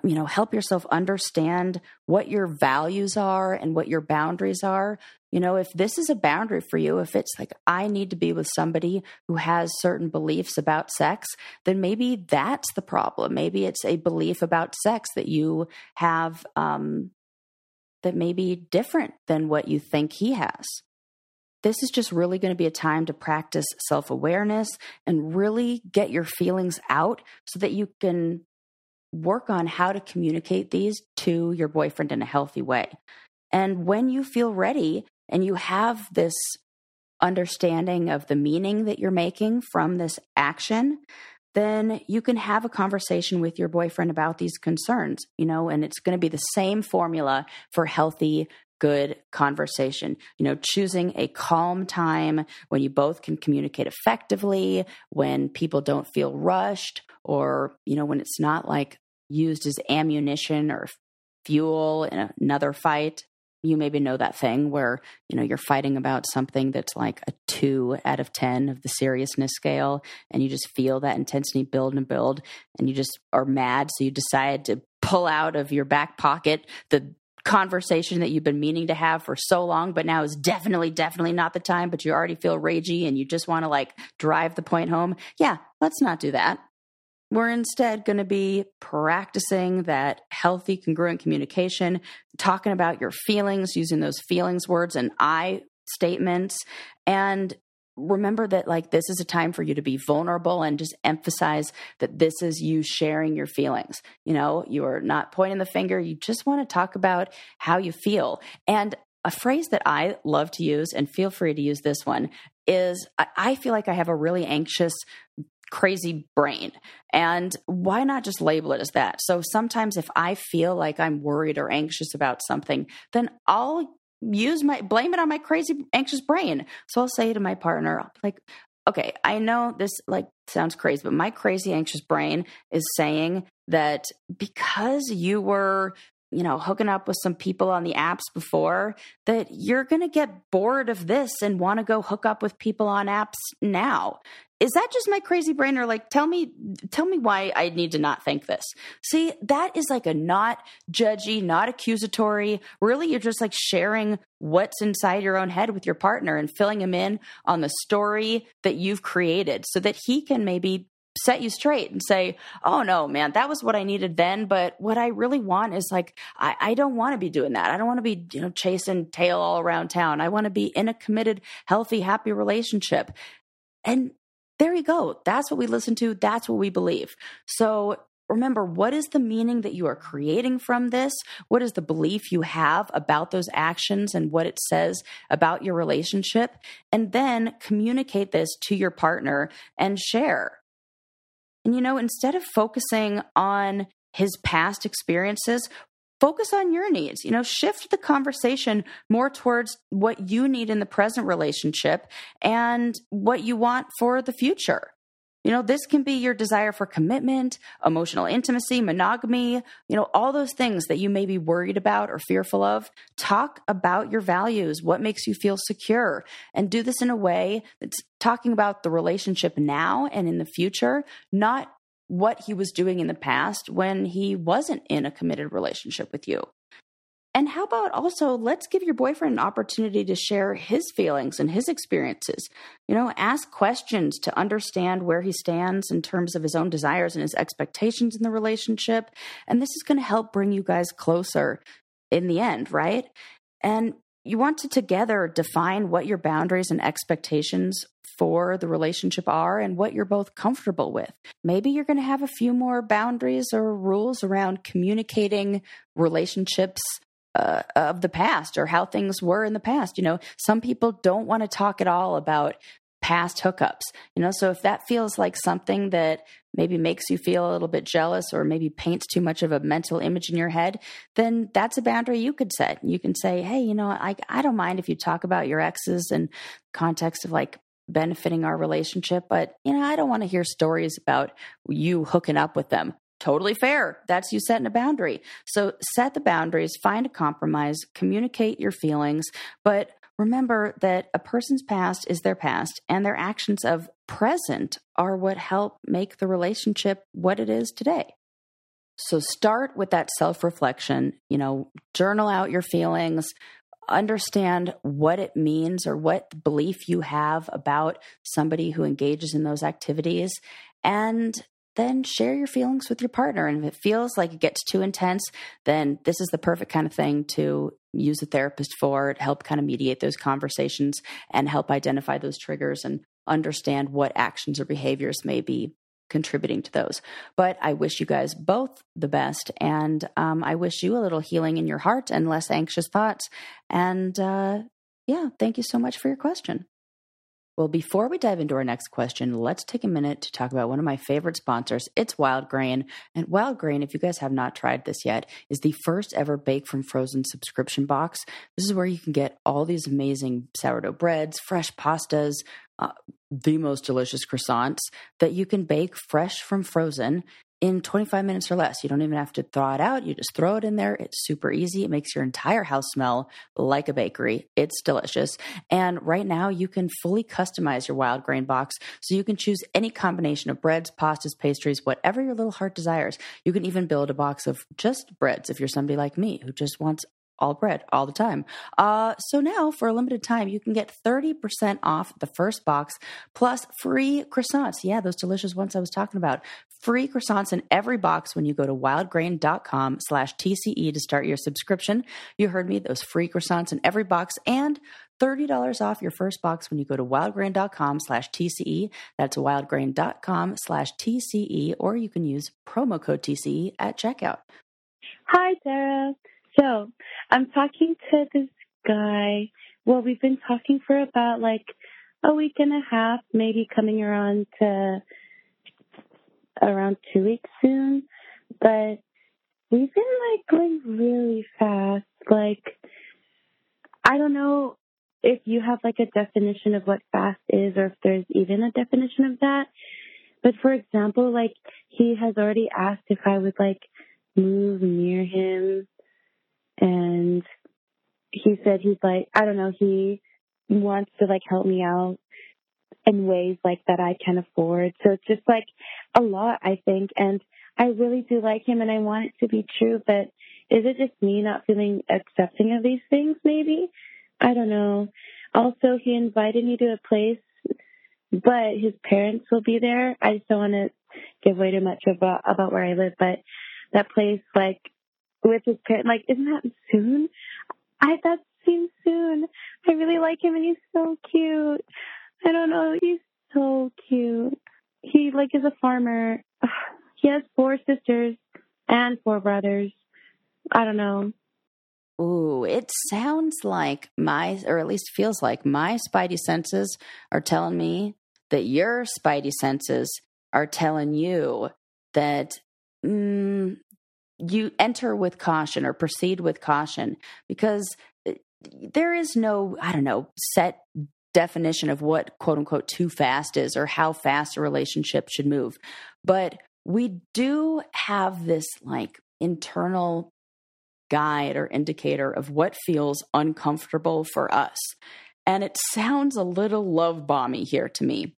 You know, help yourself understand what your values are and what your boundaries are You know, if this is a boundary for you, if it's like, I need to be with somebody who has certain beliefs about sex, then maybe that's the problem. Maybe it's a belief about sex that you have um, that may be different than what you think he has. This is just really going to be a time to practice self awareness and really get your feelings out so that you can work on how to communicate these to your boyfriend in a healthy way. And when you feel ready and you have this understanding of the meaning that you're making from this action, then you can have a conversation with your boyfriend about these concerns, you know, and it's going to be the same formula for healthy, good conversation. You know, choosing a calm time when you both can communicate effectively, when people don't feel rushed, or, you know, when it's not like used as ammunition or fuel in another fight you maybe know that thing where you know you're fighting about something that's like a 2 out of 10 of the seriousness scale and you just feel that intensity build and build and you just are mad so you decide to pull out of your back pocket the conversation that you've been meaning to have for so long but now is definitely definitely not the time but you already feel ragey and you just want to like drive the point home. Yeah let's not do that we're instead going to be practicing that healthy, congruent communication, talking about your feelings, using those feelings words and I statements. And remember that, like, this is a time for you to be vulnerable and just emphasize that this is you sharing your feelings. You know, you are not pointing the finger, you just want to talk about how you feel. And a phrase that I love to use, and feel free to use this one, is I feel like I have a really anxious crazy brain. And why not just label it as that? So sometimes if I feel like I'm worried or anxious about something, then I'll use my blame it on my crazy anxious brain. So I'll say to my partner, like, okay, I know this like sounds crazy, but my crazy anxious brain is saying that because you were you know, hooking up with some people on the apps before, that you're going to get bored of this and want to go hook up with people on apps now. Is that just my crazy brain or like tell me tell me why i need to not think this? See that is like a not judgy not accusatory. Really you're just like sharing what's inside your own head with your partner and filling him in on the story that you've created so that he can maybe set you straight and say, oh no, man, that was what I needed then. But what I really want is like, I, I don't want to be doing that. I don't want to be, you know, chasing tail all around town. I want to be in a committed, healthy, happy relationship. And there you go. That's what we listen to. That's what we believe. So remember, what is the meaning that you are creating from this? What is the belief you have about those actions and what it says about your relationship? And then communicate this to your partner and share. And you know, instead of focusing on his past experiences, focus on your needs. You know, shift the conversation more towards what you need in the present relationship and what you want for the future. You know, this can be your desire for commitment, emotional intimacy, monogamy, you know, all those things that you may be worried about or fearful of. Talk about your values, what makes you feel secure, and do this in a way that's talking about the relationship now and in the future, not what he was doing in the past when he wasn't in a committed relationship with you. And how about also let's give your boyfriend an opportunity to share his feelings and his experiences. You know, ask questions to understand where he stands in terms of his own desires and his expectations in the relationship. And this is going to help bring you guys closer in the end, right? And you want to together define what your boundaries and expectations for the relationship are and what you're both comfortable with. Maybe you're going to have a few more boundaries or rules around communicating relationships uh, of the past or how things were in the past. You know, some people don't want to talk at all about past hookups. You know, so if that feels like something that maybe makes you feel a little bit jealous or maybe paints too much of a mental image in your head, then that's a boundary you could set. You can say, hey, you know, I, I don't mind if you talk about your exes in context of like benefiting our relationship, but you know, I don't want to hear stories about you hooking up with them. Totally fair. That's you setting a boundary. So set the boundaries, find a compromise, communicate your feelings, but remember that a person's past is their past and their actions of present are what help make the relationship what it is today. So start with that self reflection, you know, journal out your feelings, understand what it means or what belief you have about somebody who engages in those activities and then share your feelings with your partner. And if it feels like it gets too intense, then this is the perfect kind of thing to use a therapist for to help kind of mediate those conversations and help identify those triggers and understand what actions or behaviors may be contributing to those. But I wish you guys both the best. And um, I wish you a little healing in your heart and less anxious thoughts. And uh, yeah, thank you so much for your question. Well, before we dive into our next question, let's take a minute to talk about one of my favorite sponsors. It's Wildgrain. And Wildgrain, if you guys have not tried this yet, is the first ever Bake from Frozen subscription box. This is where you can get all these amazing sourdough breads, fresh pastas, uh, the most delicious croissants that you can bake fresh from frozen in 25 minutes or less. You don't even have to thaw it out. You just throw it in there. It's super easy. It makes your entire house smell like a bakery. It's delicious. And right now, you can fully customize your wild grain box so you can choose any combination of breads, pastas, pastries, whatever your little heart desires. You can even build a box of just breads if you're somebody like me who just wants all bread all the time. Uh, so now, for a limited time, you can get 30% off the first box plus free croissants. Yeah, those delicious ones I was talking about. Free croissants in every box when you go to wildgrain.com slash TCE to start your subscription. You heard me, those free croissants in every box and $30 off your first box when you go to wildgrain.com slash TCE. That's wildgrain.com slash TCE, or you can use promo code TCE at checkout. Hi, Sarah. So I'm talking to this guy. Well, we've been talking for about like a week and a half, maybe coming around to around two weeks soon. But we've been like going really fast. Like, I don't know if you have like a definition of what fast is or if there's even a definition of that. But for example, like he has already asked if I would like move near him and he said he's like, I don't know, he wants to like help me out in ways like that I can afford. So it's just like a lot, I think. And I really do like him and I want it to be true, but is it just me not feeling accepting of these things maybe? I don't know. Also, he invited me to a place, but his parents will be there. I just don't want to give away too much about, about where I live, but that place, like, with his parents. Like, isn't that soon? I that seems soon. I really like him, and he's so cute. I don't know, he's so cute. He like is a farmer. He has four sisters and four brothers. I don't know. Ooh, it sounds like my, or at least feels like my spidey senses are telling me that your spidey senses are telling you that mm, you enter with caution or proceed with caution because eh, there is no, I don't know, set definition of what quote unquote too fast is or how fast a relationship should move. But we do have this like internal guide or indicator of what feels uncomfortable for us. And it sounds a little love bomby here to me.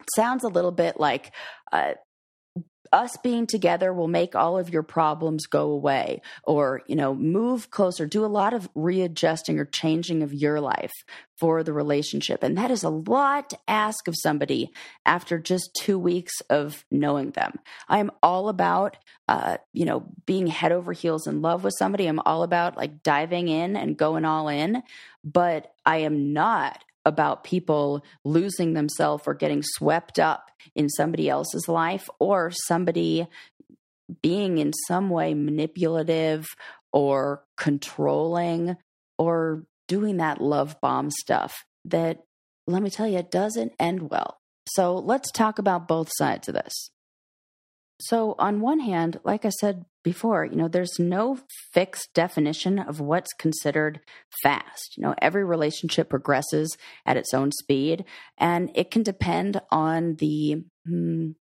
It sounds a little bit like uh, us being together will make all of your problems go away or you know move closer do a lot of readjusting or changing of your life for the relationship. And that is a lot to ask of somebody after just two weeks of knowing them. I'm all about uh, you know being head over heels in love with somebody. I'm all about like diving in and going all in. But i am not about people losing themselves or getting swept up in somebody else's life or somebody being in some way manipulative or controlling or doing that love bomb stuff that, let me tell you, it doesn't end well. So let's talk about both sides of this. So, on one hand, like I said before, you know, there's no fixed definition of what's considered fast. You know, every relationship progresses at its own speed, and it can depend on the hmm,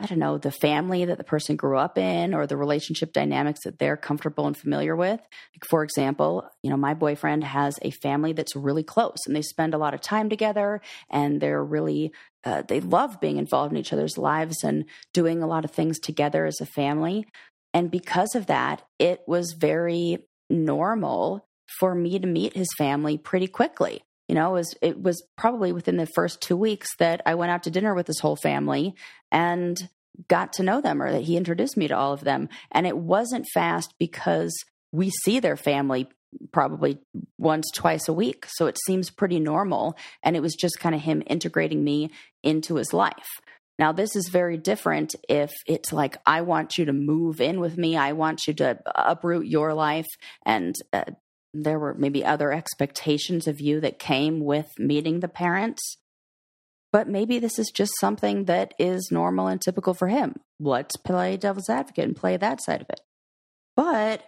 I don't know, the family that the person grew up in or the relationship dynamics that they're comfortable and familiar with. Like for example, you know, my boyfriend has a family that's really close and they spend a lot of time together and they're really, uh, they love being involved in each other's lives and doing a lot of things together as a family. And because of that, it was very normal for me to meet his family pretty quickly. You know, it was, it was probably within the first two weeks that I went out to dinner with his whole family and got to know them or that he introduced me to all of them. And it wasn't fast because we see their family probably once, twice a week. So it seems pretty normal. And it was just kind of him integrating me into his life. Now, this is very different if it's like, I want you to move in with me. I want you to uproot your life. And uh, there were maybe other expectations of you that came with meeting the parents. But maybe this is just something that is normal and typical for him. Let's play devil's advocate and play that side of it. But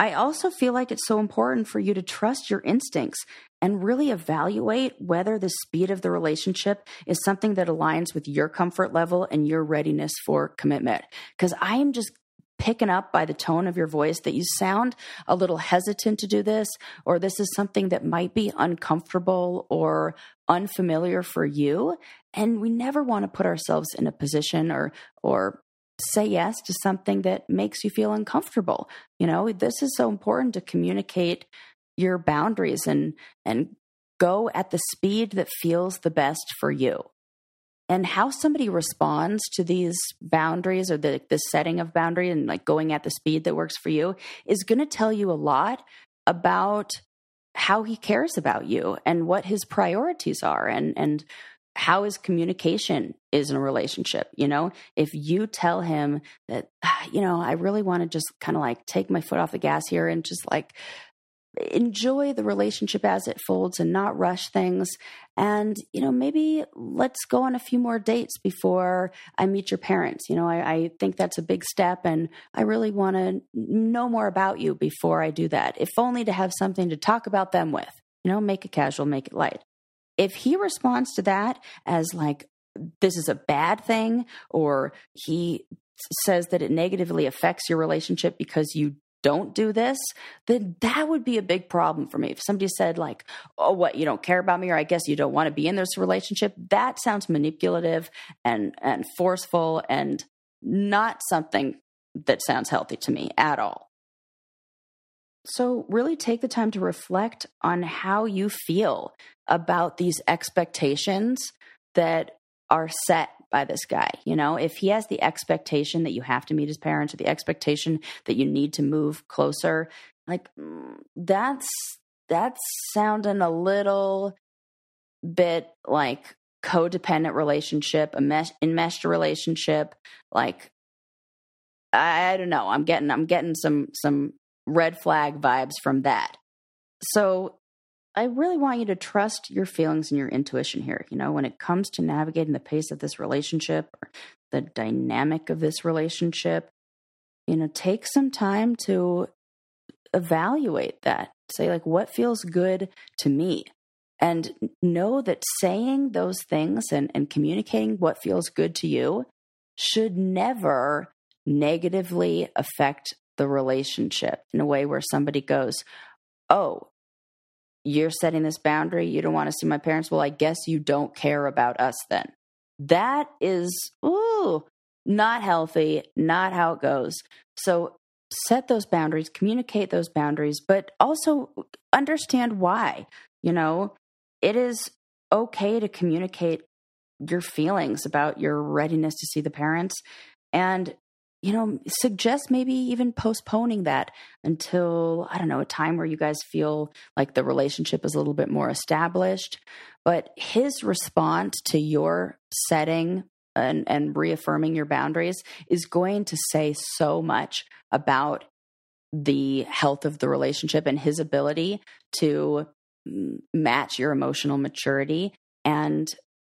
I also feel like it's so important for you to trust your instincts and really evaluate whether the speed of the relationship is something that aligns with your comfort level and your readiness for commitment. Because I am just picking up by the tone of your voice that you sound a little hesitant to do this, or this is something that might be uncomfortable or unfamiliar for you. And we never want to put ourselves in a position or, or say yes to something that makes you feel uncomfortable. You know, this is so important to communicate your boundaries and and go at the speed that feels the best for you. And how somebody responds to these boundaries or the the setting of boundary and like going at the speed that works for you is going to tell you a lot about how he cares about you and what his priorities are and and how his communication is in a relationship. You know, if you tell him that, ah, you know, I really want to just kind of like take my foot off the gas here and just like enjoy the relationship as it folds and not rush things. And, you know, maybe let's go on a few more dates before I meet your parents. You know, I, I think that's a big step and I really want to know more about you before I do that, if only to have something to talk about them with. You know, make it casual, make it light if he responds to that as like this is a bad thing or he says that it negatively affects your relationship because you don't do this, then that would be a big problem for me. If somebody said, like, oh, what, you don't care about me, or I guess you don't want to be in this relationship, that sounds manipulative and, and forceful and not something that sounds healthy to me at all. So, really take the time to reflect on how you feel about these expectations that are set by this guy. You know, if he has the expectation that you have to meet his parents or the expectation that you need to move closer, like mm, that's that's sounding a little bit like codependent relationship, a mesh, enmeshed relationship, like I, I don't know. I'm getting I'm getting some some red flag vibes from that. So I really want you to trust your feelings and your intuition here. You know, when it comes to navigating the pace of this relationship or the dynamic of this relationship, you know, take some time to evaluate that. Say, like, what feels good to me? And know that saying those things and, and communicating what feels good to you should never negatively affect the relationship in a way where somebody goes, Oh, you're setting this boundary. You don't want to see my parents. Well, I guess you don't care about us then. That is, ooh, not healthy, not how it goes. So set those boundaries, communicate those boundaries, but also understand why. You know, it is okay to communicate your feelings about your readiness to see the parents and you know, suggest maybe even postponing that until, I don't know, a time where you guys feel like the relationship is a little bit more established. But his response to your setting and, and reaffirming your boundaries is going to say so much about the health of the relationship and his ability to match your emotional maturity and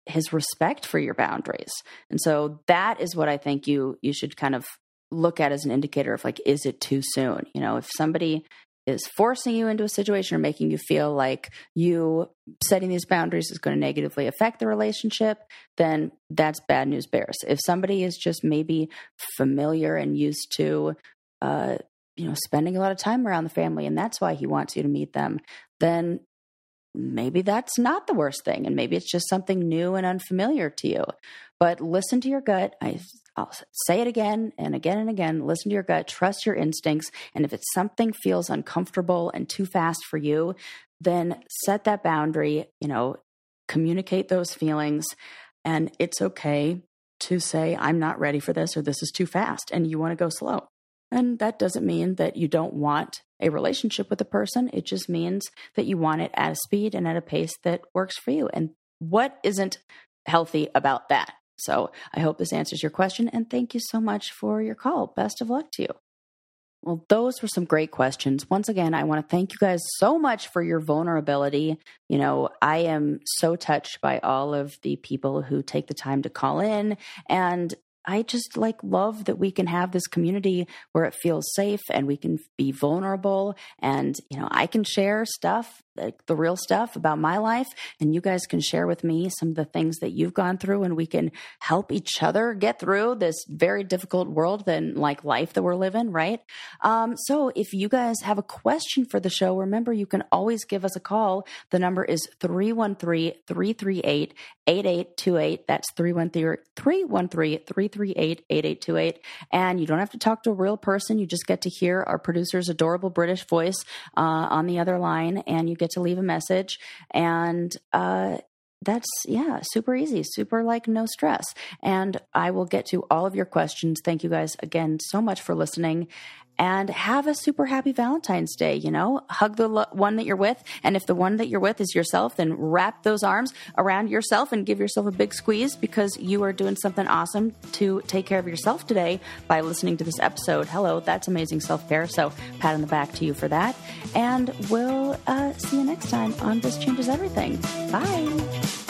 his respect for your boundaries. And so that is what I think you you should kind of look at as an indicator of like is it too soon? You know, if somebody is forcing you into a situation or making you feel like you setting these boundaries is going to negatively affect the relationship, then that's bad news bears. If somebody is just maybe familiar and used to uh, you know, spending a lot of time around the family and that's why he wants you to meet them, then maybe that's not the worst thing and maybe it's just something new and unfamiliar to you but listen to your gut i I'll say it again and again and again. Listen to your gut, trust your instincts. And if it's something feels uncomfortable and too fast for you, then set that boundary, you know, communicate those feelings. And it's okay to say, I'm not ready for this or this is too fast and you want to go slow. And that doesn't mean that you don't want a relationship with a person. It just means that you want it at a speed and at a pace that works for you. And what isn't healthy about that? So I hope this answers your question. And thank you so much for your call. Best of luck to you. Well, those were some great questions. Once again, I want to thank you guys so much for your vulnerability. You know, I am so touched by all of the people who take the time to call in and I just like love that we can have this community where it feels safe and we can be vulnerable and you know I can share stuff like the real stuff about my life and you guys can share with me some of the things that you've gone through and we can help each other get through this very difficult world and like life that we're living right? Um, so if you guys have a question for the show remember you can always give us a call. The number is 313-338-8828 that's 313-338-8828 and you don't have to talk to a real person. You just get to hear our producer's adorable british voice uh, on the other line and you to leave a message and uh, that's yeah super easy super like no stress. And i will get to all of your questions. Thank you guys again so much for listening and have a super happy Valentine's Day. You know, hug the lo- one that you're with. And if the one that you're with is yourself, then wrap those arms around yourself and give yourself a big squeeze because you are doing something awesome to take care of yourself today by listening to this episode. Hello, that's amazing self care. So, pat on the back to you for that. And we'll uh, see you next time on This Changes Everything. Bye.